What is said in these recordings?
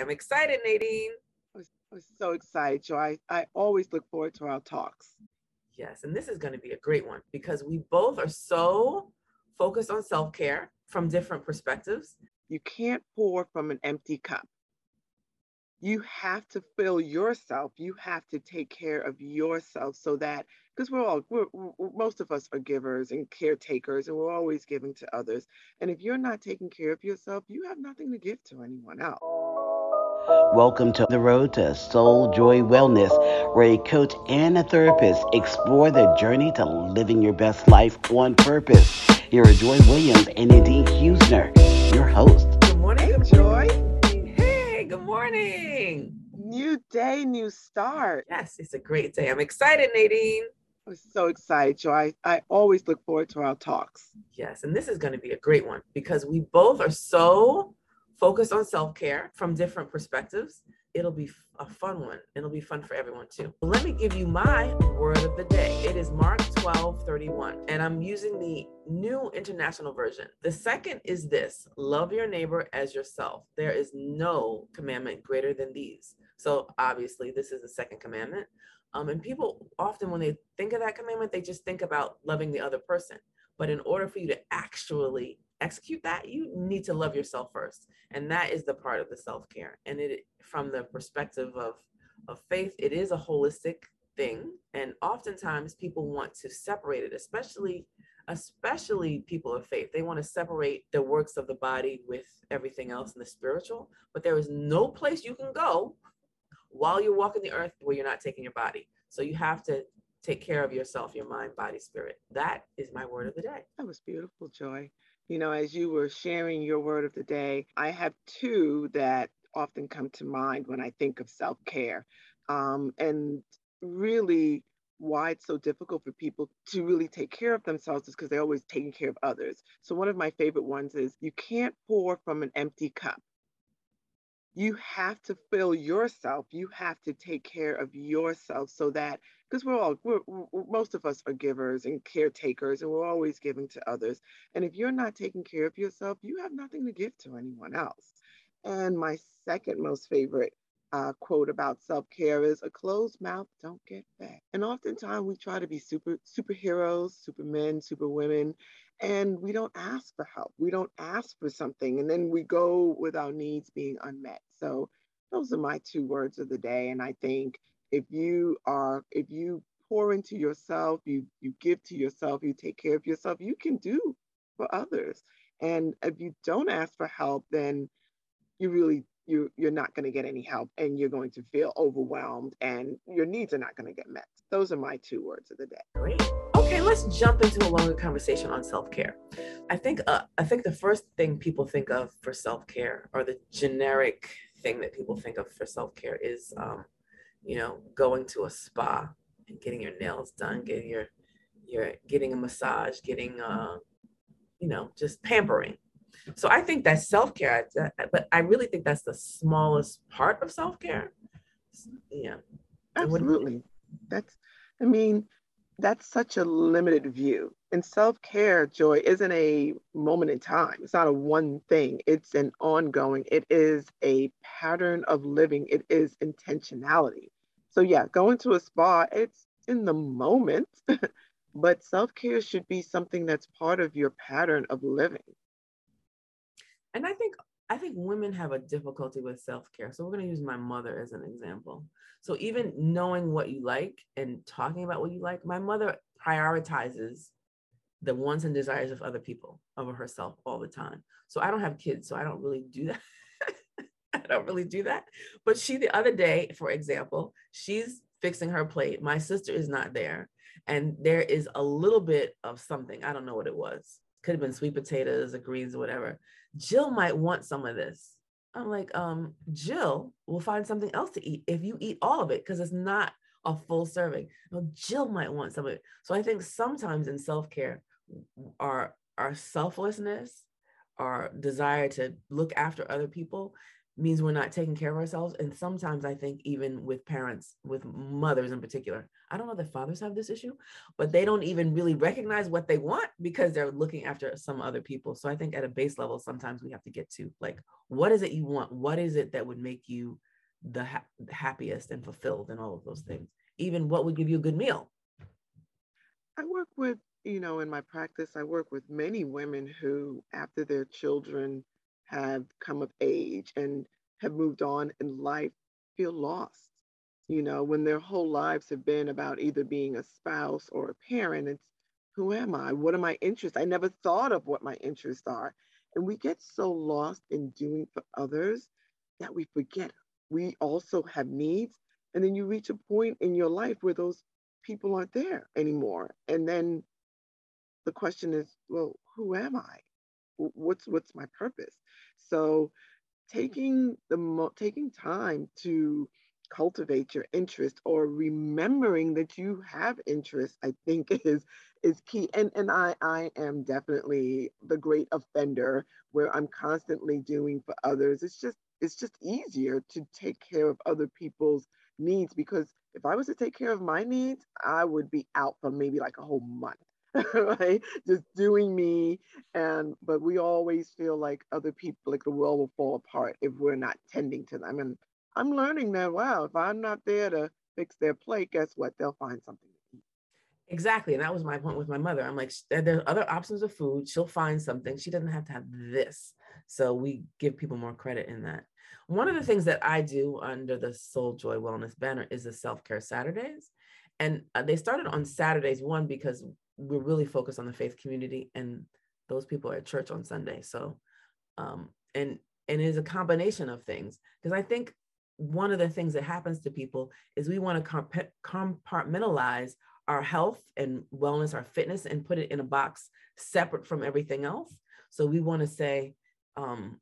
I'm excited, Nadine. I'm so excited, Joy. I, I always look forward to our talks. Yes, and this is going to be a great one because we both are so focused on self care from different perspectives. You can't pour from an empty cup. You have to fill yourself. You have to take care of yourself so that, because we're all, we're, we're, most of us are givers and caretakers, and we're always giving to others. And if you're not taking care of yourself, you have nothing to give to anyone else. Welcome to the road to Soul Joy Wellness, where a coach and a therapist explore the journey to living your best life on purpose. Here are Joy Williams and Nadine Houston, your host. Good morning, Hey, good Joy. morning. Hey, good morning. New day, new start. Yes, it's a great day. I'm excited, Nadine. I'm so excited, Joy. I, I always look forward to our talks. Yes, and this is going to be a great one because we both are so focused on self care from different perspectives. It'll be a fun one. It'll be fun for everyone too. Let me give you my word of the day. It is Mark 12 31, and I'm using the new international version. The second is this love your neighbor as yourself. There is no commandment greater than these. So, obviously, this is the second commandment. Um, and people often, when they think of that commandment, they just think about loving the other person. But in order for you to actually execute that, you need to love yourself first. And that is the part of the self-care. And it from the perspective of of faith, it is a holistic thing. And oftentimes people want to separate it, especially especially people of faith. They want to separate the works of the body with everything else in the spiritual. But there is no place you can go while you're walking the earth where you're not taking your body. So you have to take care of yourself, your mind, body, spirit. That is my word of the day. That was beautiful, Joy. You know, as you were sharing your word of the day, I have two that often come to mind when I think of self care. Um, and really, why it's so difficult for people to really take care of themselves is because they're always taking care of others. So, one of my favorite ones is you can't pour from an empty cup. You have to fill yourself. You have to take care of yourself so that because we're all we're, we're- most of us are givers and caretakers and we're always giving to others and if you're not taking care of yourself you have nothing to give to anyone else and my second most favorite uh, quote about self-care is a closed mouth don't get fed and oftentimes we try to be super superheroes supermen superwomen and we don't ask for help. We don't ask for something and then we go with our needs being unmet. So those are my two words of the day and i think if you are if you pour into yourself you you give to yourself you take care of yourself you can do for others. And if you don't ask for help then you really you you're not going to get any help and you're going to feel overwhelmed and your needs are not going to get met. Those are my two words of the day. Great. Okay, let's jump into a longer conversation on self-care. I think uh, I think the first thing people think of for self-care, or the generic thing that people think of for self-care, is um, you know going to a spa and getting your nails done, getting your your getting a massage, getting uh, you know just pampering. So I think that's self-care, but I really think that's the smallest part of self-care. Yeah. Absolutely that's i mean that's such a limited view. And self-care joy isn't a moment in time. It's not a one thing. It's an ongoing. It is a pattern of living. It is intentionality. So yeah going to a spa it's in the moment but self-care should be something that's part of your pattern of living. And I think I think women have a difficulty with self-care. So we're going to use my mother as an example. So even knowing what you like and talking about what you like, my mother prioritizes the wants and desires of other people over herself all the time. So I don't have kids, so I don't really do that. I don't really do that. But she the other day, for example, she's fixing her plate. My sister is not there. And there is a little bit of something. I don't know what it was. Could have been sweet potatoes or greens or whatever. Jill might want some of this. I'm like, um, Jill will find something else to eat if you eat all of it because it's not a full serving. Jill might want some of it. So I think sometimes in self-care, our our selflessness, our desire to look after other people means we're not taking care of ourselves. And sometimes I think even with parents, with mothers in particular, I don't know that fathers have this issue, but they don't even really recognize what they want because they're looking after some other people. So I think at a base level, sometimes we have to get to like, what is it you want? What is it that would make you the ha- happiest and fulfilled and all of those things? Even what would give you a good meal? I work with, you know, in my practice, I work with many women who, after their children have come of age and have moved on in life feel lost. You know, when their whole lives have been about either being a spouse or a parent, it's who am I? What are my interests? I never thought of what my interests are. And we get so lost in doing for others that we forget we also have needs. And then you reach a point in your life where those people aren't there anymore. And then the question is, well, who am I? What's what's my purpose? So mm-hmm. taking the taking time to cultivate your interest or remembering that you have interest i think is is key. And and i i am definitely the great offender where i'm constantly doing for others. It's just it's just easier to take care of other people's needs because if i was to take care of my needs i would be out for maybe like a whole month right? Just doing me. And but we always feel like other people, like the world will fall apart if we're not tending to them. And I'm learning that wow, if I'm not there to fix their plate, guess what? They'll find something to eat. Exactly. And that was my point with my mother. I'm like, there are other options of food. She'll find something. She doesn't have to have this. So we give people more credit in that. One of the things that I do under the Soul Joy Wellness banner is the self care Saturdays. And uh, they started on Saturdays, one, because we're really focused on the faith community and those people are at church on Sunday. So, um, and and it is a combination of things because I think one of the things that happens to people is we want to compartmentalize our health and wellness, our fitness, and put it in a box separate from everything else. So we want to say, um,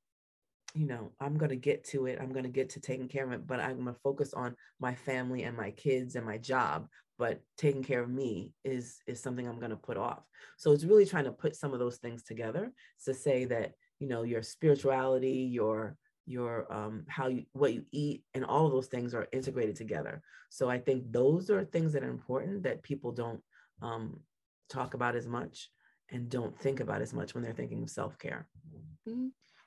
you know, I'm going to get to it. I'm going to get to taking care of it, but I'm going to focus on my family and my kids and my job but taking care of me is is something i'm going to put off so it's really trying to put some of those things together to say that you know your spirituality your your um how you what you eat and all of those things are integrated together so i think those are things that are important that people don't um talk about as much and don't think about as much when they're thinking of self-care mm-hmm.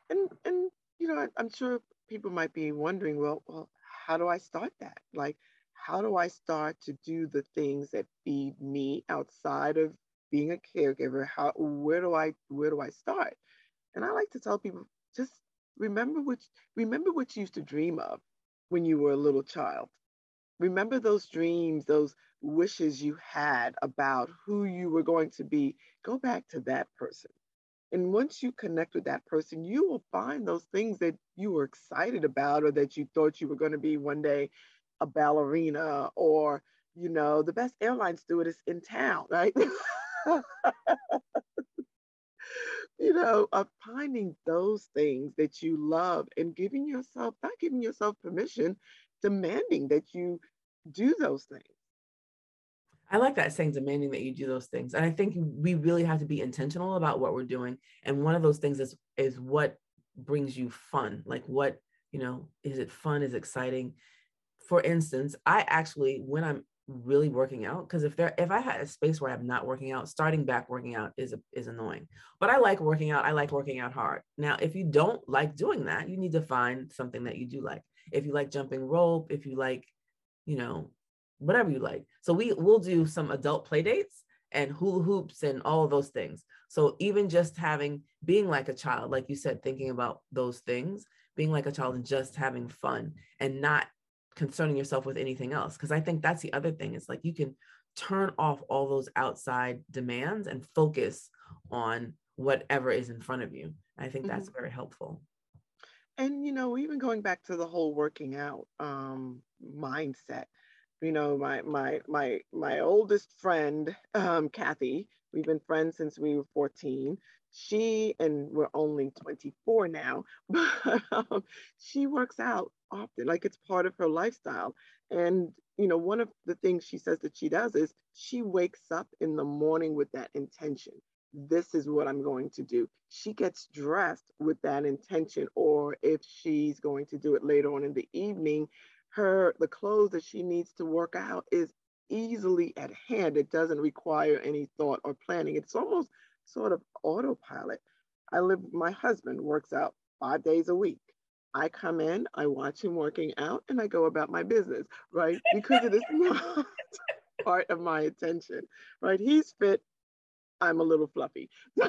and and you know i'm sure people might be wondering well well how do i start that like how do I start to do the things that feed me outside of being a caregiver? How where do I where do I start? And I like to tell people just remember what remember what you used to dream of when you were a little child. Remember those dreams, those wishes you had about who you were going to be. Go back to that person. And once you connect with that person, you will find those things that you were excited about or that you thought you were going to be one day a ballerina or you know the best airline stewardess in town right? You know of finding those things that you love and giving yourself not giving yourself permission demanding that you do those things I like that saying demanding that you do those things. And I think we really have to be intentional about what we're doing. And one of those things is is what brings you fun. Like what, you know, is it fun? Is exciting? for instance, I actually, when I'm really working out, because if there, if I had a space where I'm not working out, starting back working out is, is annoying, but I like working out. I like working out hard. Now, if you don't like doing that, you need to find something that you do like. If you like jumping rope, if you like, you know, whatever you like. So we will do some adult play dates and hula hoops and all of those things. So even just having being like a child, like you said, thinking about those things, being like a child and just having fun and not concerning yourself with anything else because i think that's the other thing it's like you can turn off all those outside demands and focus on whatever is in front of you i think that's mm-hmm. very helpful and you know even going back to the whole working out um, mindset you know my my my my oldest friend um, kathy we've been friends since we were 14 she and we're only 24 now but um, she works out often like it's part of her lifestyle. And you know one of the things she says that she does is she wakes up in the morning with that intention. This is what I'm going to do. She gets dressed with that intention, or if she's going to do it later on in the evening, her the clothes that she needs to work out is easily at hand. It doesn't require any thought or planning. It's almost sort of autopilot. I live, my husband works out five days a week. I come in, I watch him working out, and I go about my business, right? Because it is not part of my attention, right? He's fit, I'm a little fluffy.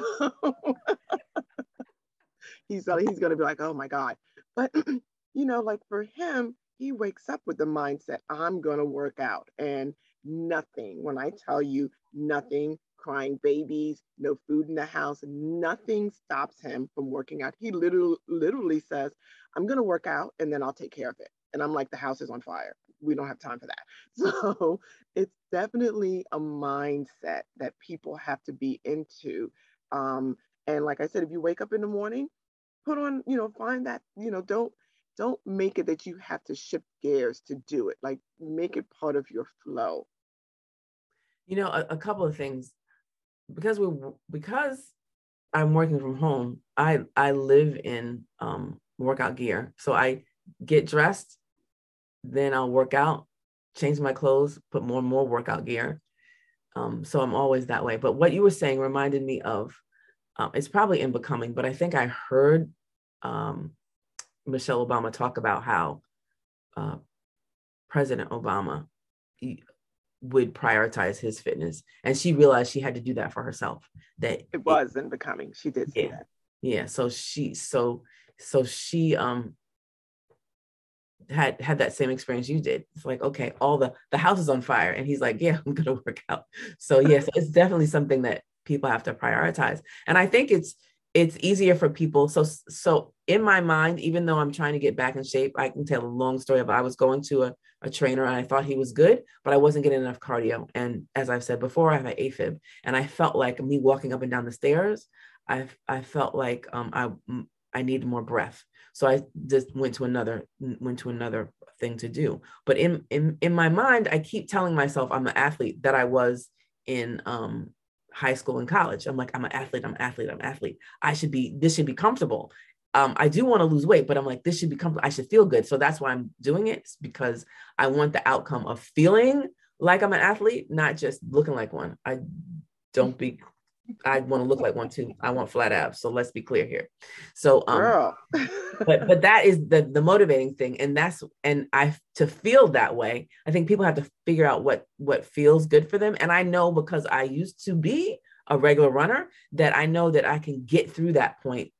he's uh, he's gonna be like, oh my God. But you know, like for him, he wakes up with the mindset, I'm gonna work out. And nothing, when I tell you nothing, crying babies, no food in the house, nothing stops him from working out. He literally literally says, I'm gonna work out and then I'll take care of it. And I'm like, the house is on fire. We don't have time for that. So it's definitely a mindset that people have to be into. Um, and like I said, if you wake up in the morning, put on, you know, find that, you know, don't don't make it that you have to shift gears to do it. Like make it part of your flow. You know, a, a couple of things because we because I'm working from home. I I live in um, workout gear, so I get dressed, then I'll work out, change my clothes, put more and more workout gear. Um, so I'm always that way. But what you were saying reminded me of um, it's probably in becoming, but I think I heard um, Michelle Obama talk about how uh, President Obama would prioritize his fitness, and she realized she had to do that for herself. That it was in becoming. She did yeah, that. Yeah. So she so so she um had had that same experience you did. It's like, okay, all the the house is on fire, and he's like, yeah, I'm gonna work out. So yes, it's definitely something that people have to prioritize, and I think it's it's easier for people. So so in my mind, even though I'm trying to get back in shape, I can tell a long story of I was going to a, a trainer and I thought he was good, but I wasn't getting enough cardio. And as I've said before, I have an AFib, and I felt like me walking up and down the stairs. I I felt like um, I I needed more breath. So I just went to another went to another thing to do. But in in in my mind, I keep telling myself I'm an athlete that I was in um, high school and college. I'm like I'm an athlete. I'm an athlete. I'm an athlete. I should be. This should be comfortable. Um, I do want to lose weight, but I'm like this should be comfortable. I should feel good. So that's why I'm doing it because I want the outcome of feeling like I'm an athlete, not just looking like one. I don't be I want to look like one too. I want flat abs. So let's be clear here. So um but but that is the the motivating thing and that's and I to feel that way, I think people have to figure out what what feels good for them and I know because I used to be a regular runner that I know that I can get through that point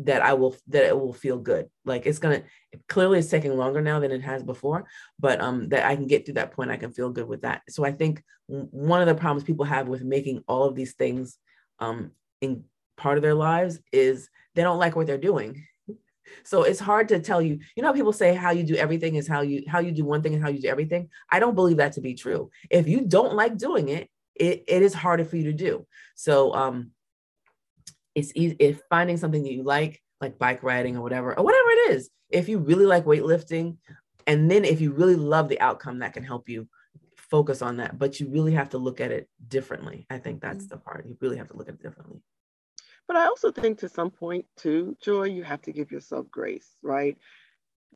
that I will that it will feel good. Like it's gonna clearly it's taking longer now than it has before, but um that I can get through that point, I can feel good with that. So I think one of the problems people have with making all of these things um in part of their lives is they don't like what they're doing. So it's hard to tell you, you know, people say how you do everything is how you how you do one thing and how you do everything. I don't believe that to be true. If you don't like doing it, it, it is harder for you to do. So um it's easy if finding something that you like like bike riding or whatever or whatever it is if you really like weightlifting and then if you really love the outcome that can help you focus on that but you really have to look at it differently. I think that's mm-hmm. the part you really have to look at it differently. But i also think to some point too joy you have to give yourself grace right?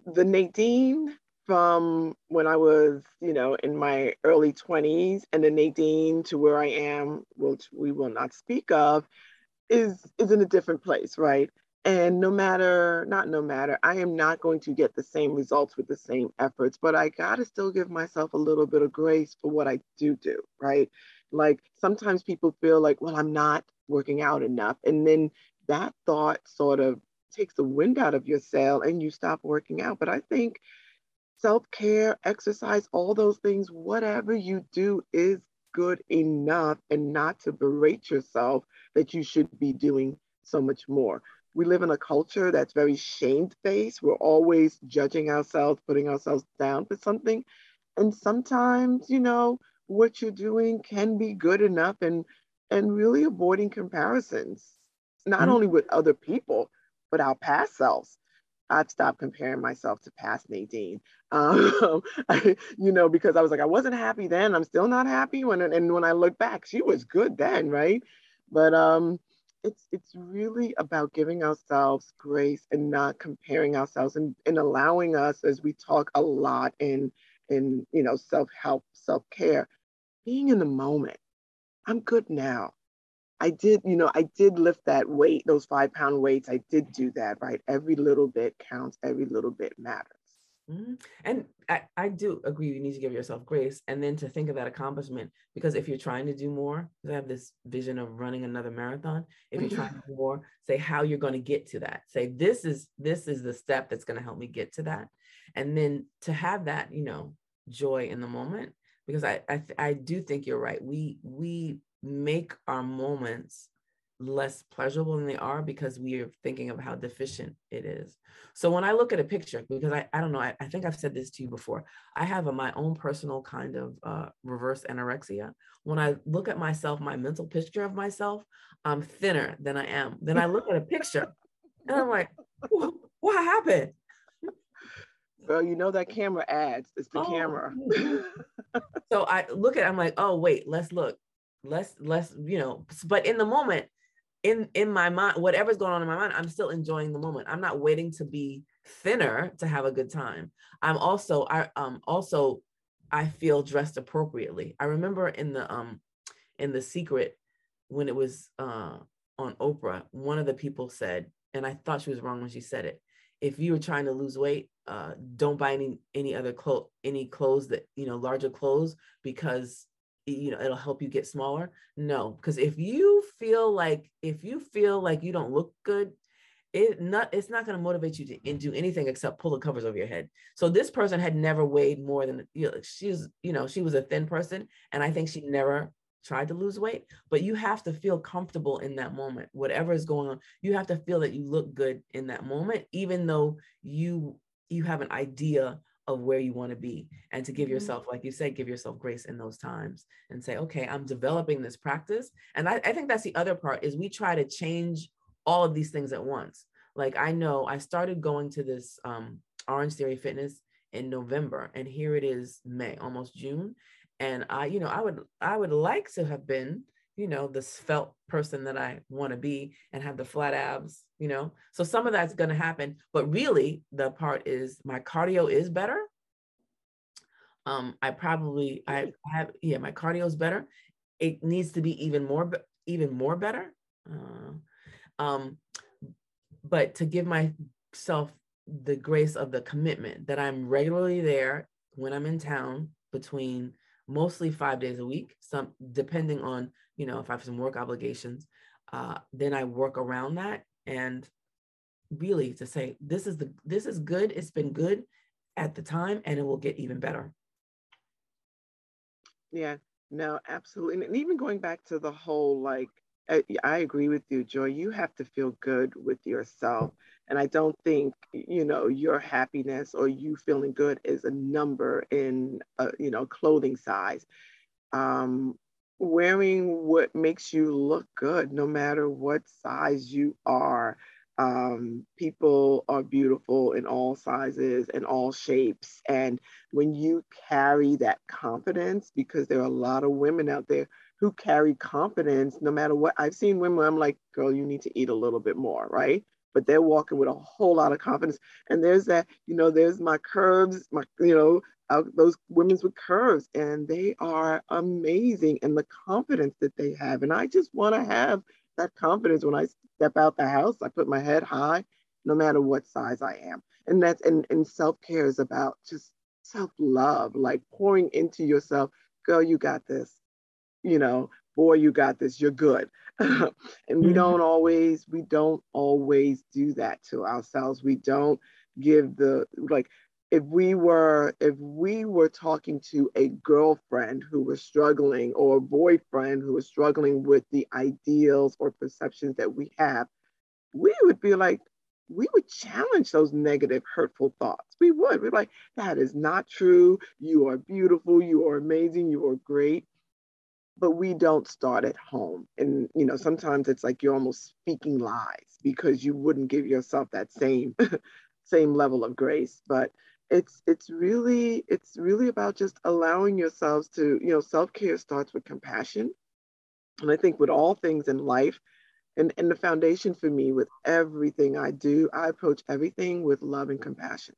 The nadine from when i was you know in my early 20s and the nadine to where i am which we will not speak of is is in a different place, right? And no matter, not no matter, I am not going to get the same results with the same efforts, but I got to still give myself a little bit of grace for what I do do, right? Like sometimes people feel like, well, I'm not working out enough. And then that thought sort of takes the wind out of your sail and you stop working out. But I think self care, exercise, all those things, whatever you do is good enough and not to berate yourself that you should be doing so much more. We live in a culture that's very shame based. We're always judging ourselves, putting ourselves down for something. And sometimes, you know, what you're doing can be good enough and and really avoiding comparisons, not mm-hmm. only with other people, but our past selves. I've stopped comparing myself to past Nadine. Um, you know, because I was like, I wasn't happy then. I'm still not happy when, and when I look back, she was good then, right? but um, it's it's really about giving ourselves grace and not comparing ourselves and, and allowing us, as we talk a lot in in you know self-help, self-care, being in the moment. I'm good now. I did, you know, I did lift that weight, those five pound weights. I did do that, right? Every little bit counts, every little bit matters. Mm-hmm. And I, I do agree you need to give yourself grace and then to think of that accomplishment because if you're trying to do more, I have this vision of running another marathon. If you're trying to do more, say how you're going to get to that. Say this is this is the step that's going to help me get to that. And then to have that, you know, joy in the moment because I I, I do think you're right. We we make our moments less pleasurable than they are because we are thinking of how deficient it is. So when I look at a picture, because I, I don't know, I, I think I've said this to you before, I have a, my own personal kind of uh, reverse anorexia. When I look at myself, my mental picture of myself, I'm thinner than I am. Then I look at a picture and I'm like, what happened? Well, you know that camera adds. It's the oh. camera. so I look at, I'm like, oh wait, let's look let's let's you know but in the moment in in my mind whatever's going on in my mind i'm still enjoying the moment. I'm not waiting to be thinner to have a good time. I'm also i um also i feel dressed appropriately. I remember in the um in the secret when it was uh on oprah one of the people said and i thought she was wrong when she said it if you were trying to lose weight uh don't buy any any other clothes any clothes that you know larger clothes because you know it'll help you get smaller? No because if you feel like if you feel like you don't look good it not it's not going to motivate you to do anything except pull the covers over your head. So this person had never weighed more than you know, she's you know she was a thin person and i think she never tried to lose weight but you have to feel comfortable in that moment whatever is going on. You have to feel that you look good in that moment even though you you have an idea of where you want to be and to give mm-hmm. yourself like you said give yourself grace in those times and say okay i'm developing this practice. And I, I, think that's the other part is we try to change all of these things at once. Like i know i started going to this um, Orangetheory Fitness in november and here it is may almost june. And i you know i would i would like to have been you know, the svelte person that I want to be and have the flat abs, you know. So some of that's going to happen, but really the part is my cardio is better. Um, I probably I have yeah, my cardio is better. It needs to be even more even more better. Uh, um, but to give myself the grace of the commitment that I'm regularly there when I'm in town between mostly five days a week, some depending on you know, if I have some work obligations, uh, then I work around that and really to say this is the this is good. It's been good at the time, and it will get even better. Yeah, no, absolutely, and even going back to the whole like I, I, agree with you, Joy. You have to feel good with yourself. And I don't think, you know, your happiness or you feeling good is a number in, a, you know, clothing size. Um, wearing what makes you look good, no matter what size you are. Um, people are beautiful in all sizes and all shapes. And when you carry that confidence, because there are a lot of women out there who carry confidence no matter what. I've seen women, I'm like, girl, you need to eat a little bit more, right? But they're walking with a whole lot of confidence. And there's that, you know, there's my curves, my, you know, uh, those women's with curves and they are amazing and the confidence that they have and i just want to have that confidence when i step out the house i put my head high no matter what size i am and that's and, and self-care is about just self-love like pouring into yourself girl you got this you know boy you got this you're good. And we mm-hmm. don't always we don't always do that to ourselves. We don't give the like if we were if we were talking to a girlfriend who was struggling or a boyfriend who was struggling with the ideals or perceptions that we have we would be like we would challenge those negative hurtful thoughts. We would. We're like that is not true. You are beautiful. You are amazing. You are great but we don't start at home. And you know sometimes it's like you're almost speaking lies because you wouldn't give yourself that same same level of grace. But it's it's really it's really about just allowing yourselves to you know self-care starts with compassion. And I think with all things in life, and, and the foundation for me with everything I do, I approach everything with love and compassion.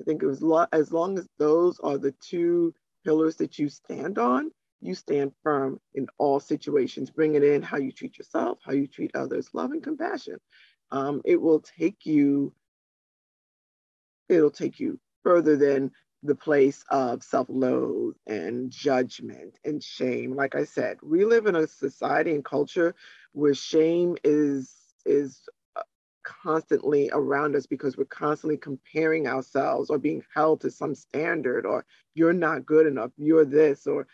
I think it was lo- as long as those are the two pillars that you stand on, you stand firm in all situations. Bring it in how you treat yourself, how you treat others, love and compassion. Um, it will take you. It'll take you further than the place of self-loathe and judgment and shame. Like I said, we live in a society and culture where shame is is constantly around us because we're constantly comparing ourselves or being held to some standard or you're not good enough. You're this or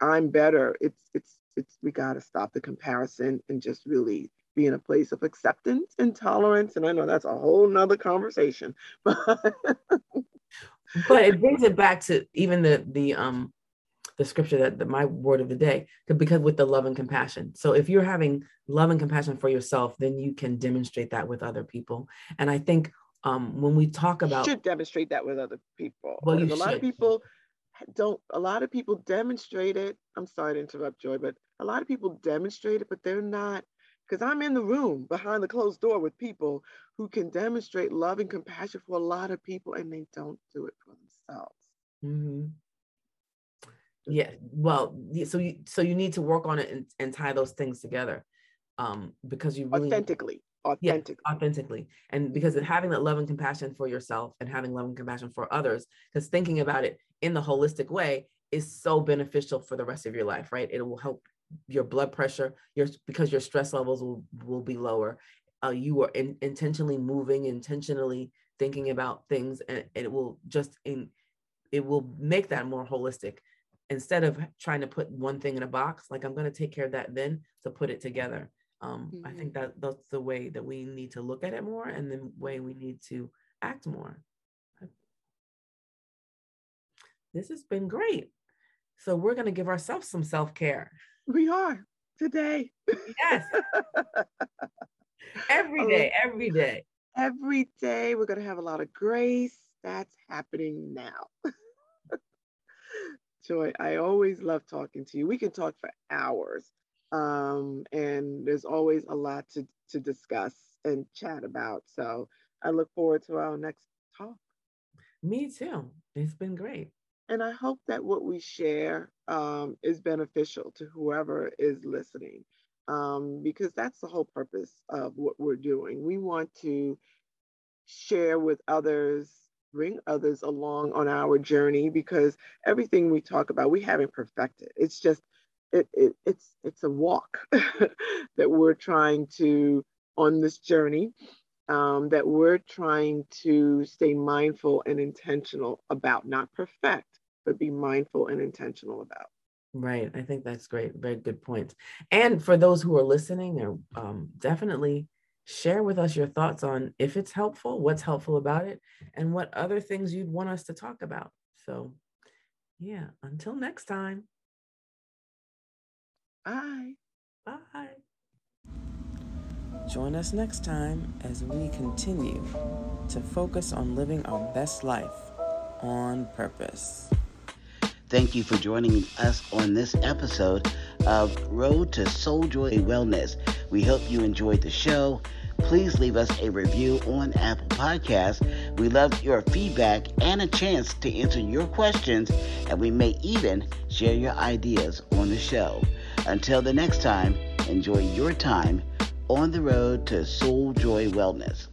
i'm better. It's it's it's we got to stop the comparison and just really be in a place of acceptance and tolerance. And i know that's a whole nother conversation but but it brings it back to even the the um the scripture that the, my word of the day could because with the love and compassion. So if you're having love and compassion for yourself then you can demonstrate that with other people. And i think um, when we talk about should demonstrate that with other people. Well you a lot of people don't a lot of people demonstrate it. I'm sorry to interrupt joy but a lot of people demonstrate it but they're not because i'm in the room behind the closed door with people who can demonstrate love and compassion for a lot of people and they don't do it for themselves. Mm-hmm. Yeah well so you so you need to work on it and, and tie those things together um because you really authentically authentically yeah, authentically. and because of having that love and compassion for yourself and having love and compassion for others because thinking about it in the holistic way is so beneficial for the rest of your life right? It will help your blood pressure your because your stress levels will will be lower. Uh, you are in, intentionally moving intentionally thinking about things and, and it will just in it will make that more holistic instead of trying to put one thing in a box like i'm going to take care of that then to put it together. Um, mm-hmm. i think that that's the way that we need to look at it more and the way we need to act more. This has been great. So we're going to give ourselves some self-care. We are. Today. Yes. Every day every day. Every day we're going to have a lot of grace. That's happening now Joy, I always love talking to you. We can talk for hours. Um, and there's always a lot to, to discuss and chat about. So I look forward to our next talk. Me too. It's been great. And I hope that what we share um, is beneficial to whoever is listening, um, because that's the whole purpose of what we're doing. We want to share with others bring others along on our journey because everything we talk about we haven't perfected. It's just it, it it's it's a walk that we're trying to on this journey um, that we're trying to stay mindful and intentional about not perfect but be mindful and intentional about. Right. I think that's great. Very good points. point and for those who are listening um, definitely share with us your thoughts on if it's helpful, what's helpful about it, and what other things you'd want us to talk about. So, yeah, until next time. Bye. Bye. Join us next time as we continue to focus on living our best life on purpose. Thank you for joining us on this episode of Road to Soul Joy Wellness. We hope you enjoyed the show. Please leave us a review on Apple Podcasts. We love your feedback and a chance to answer your questions, and we may even share your ideas on the show. Until the next time, enjoy your time on the road to Soul Joy Wellness.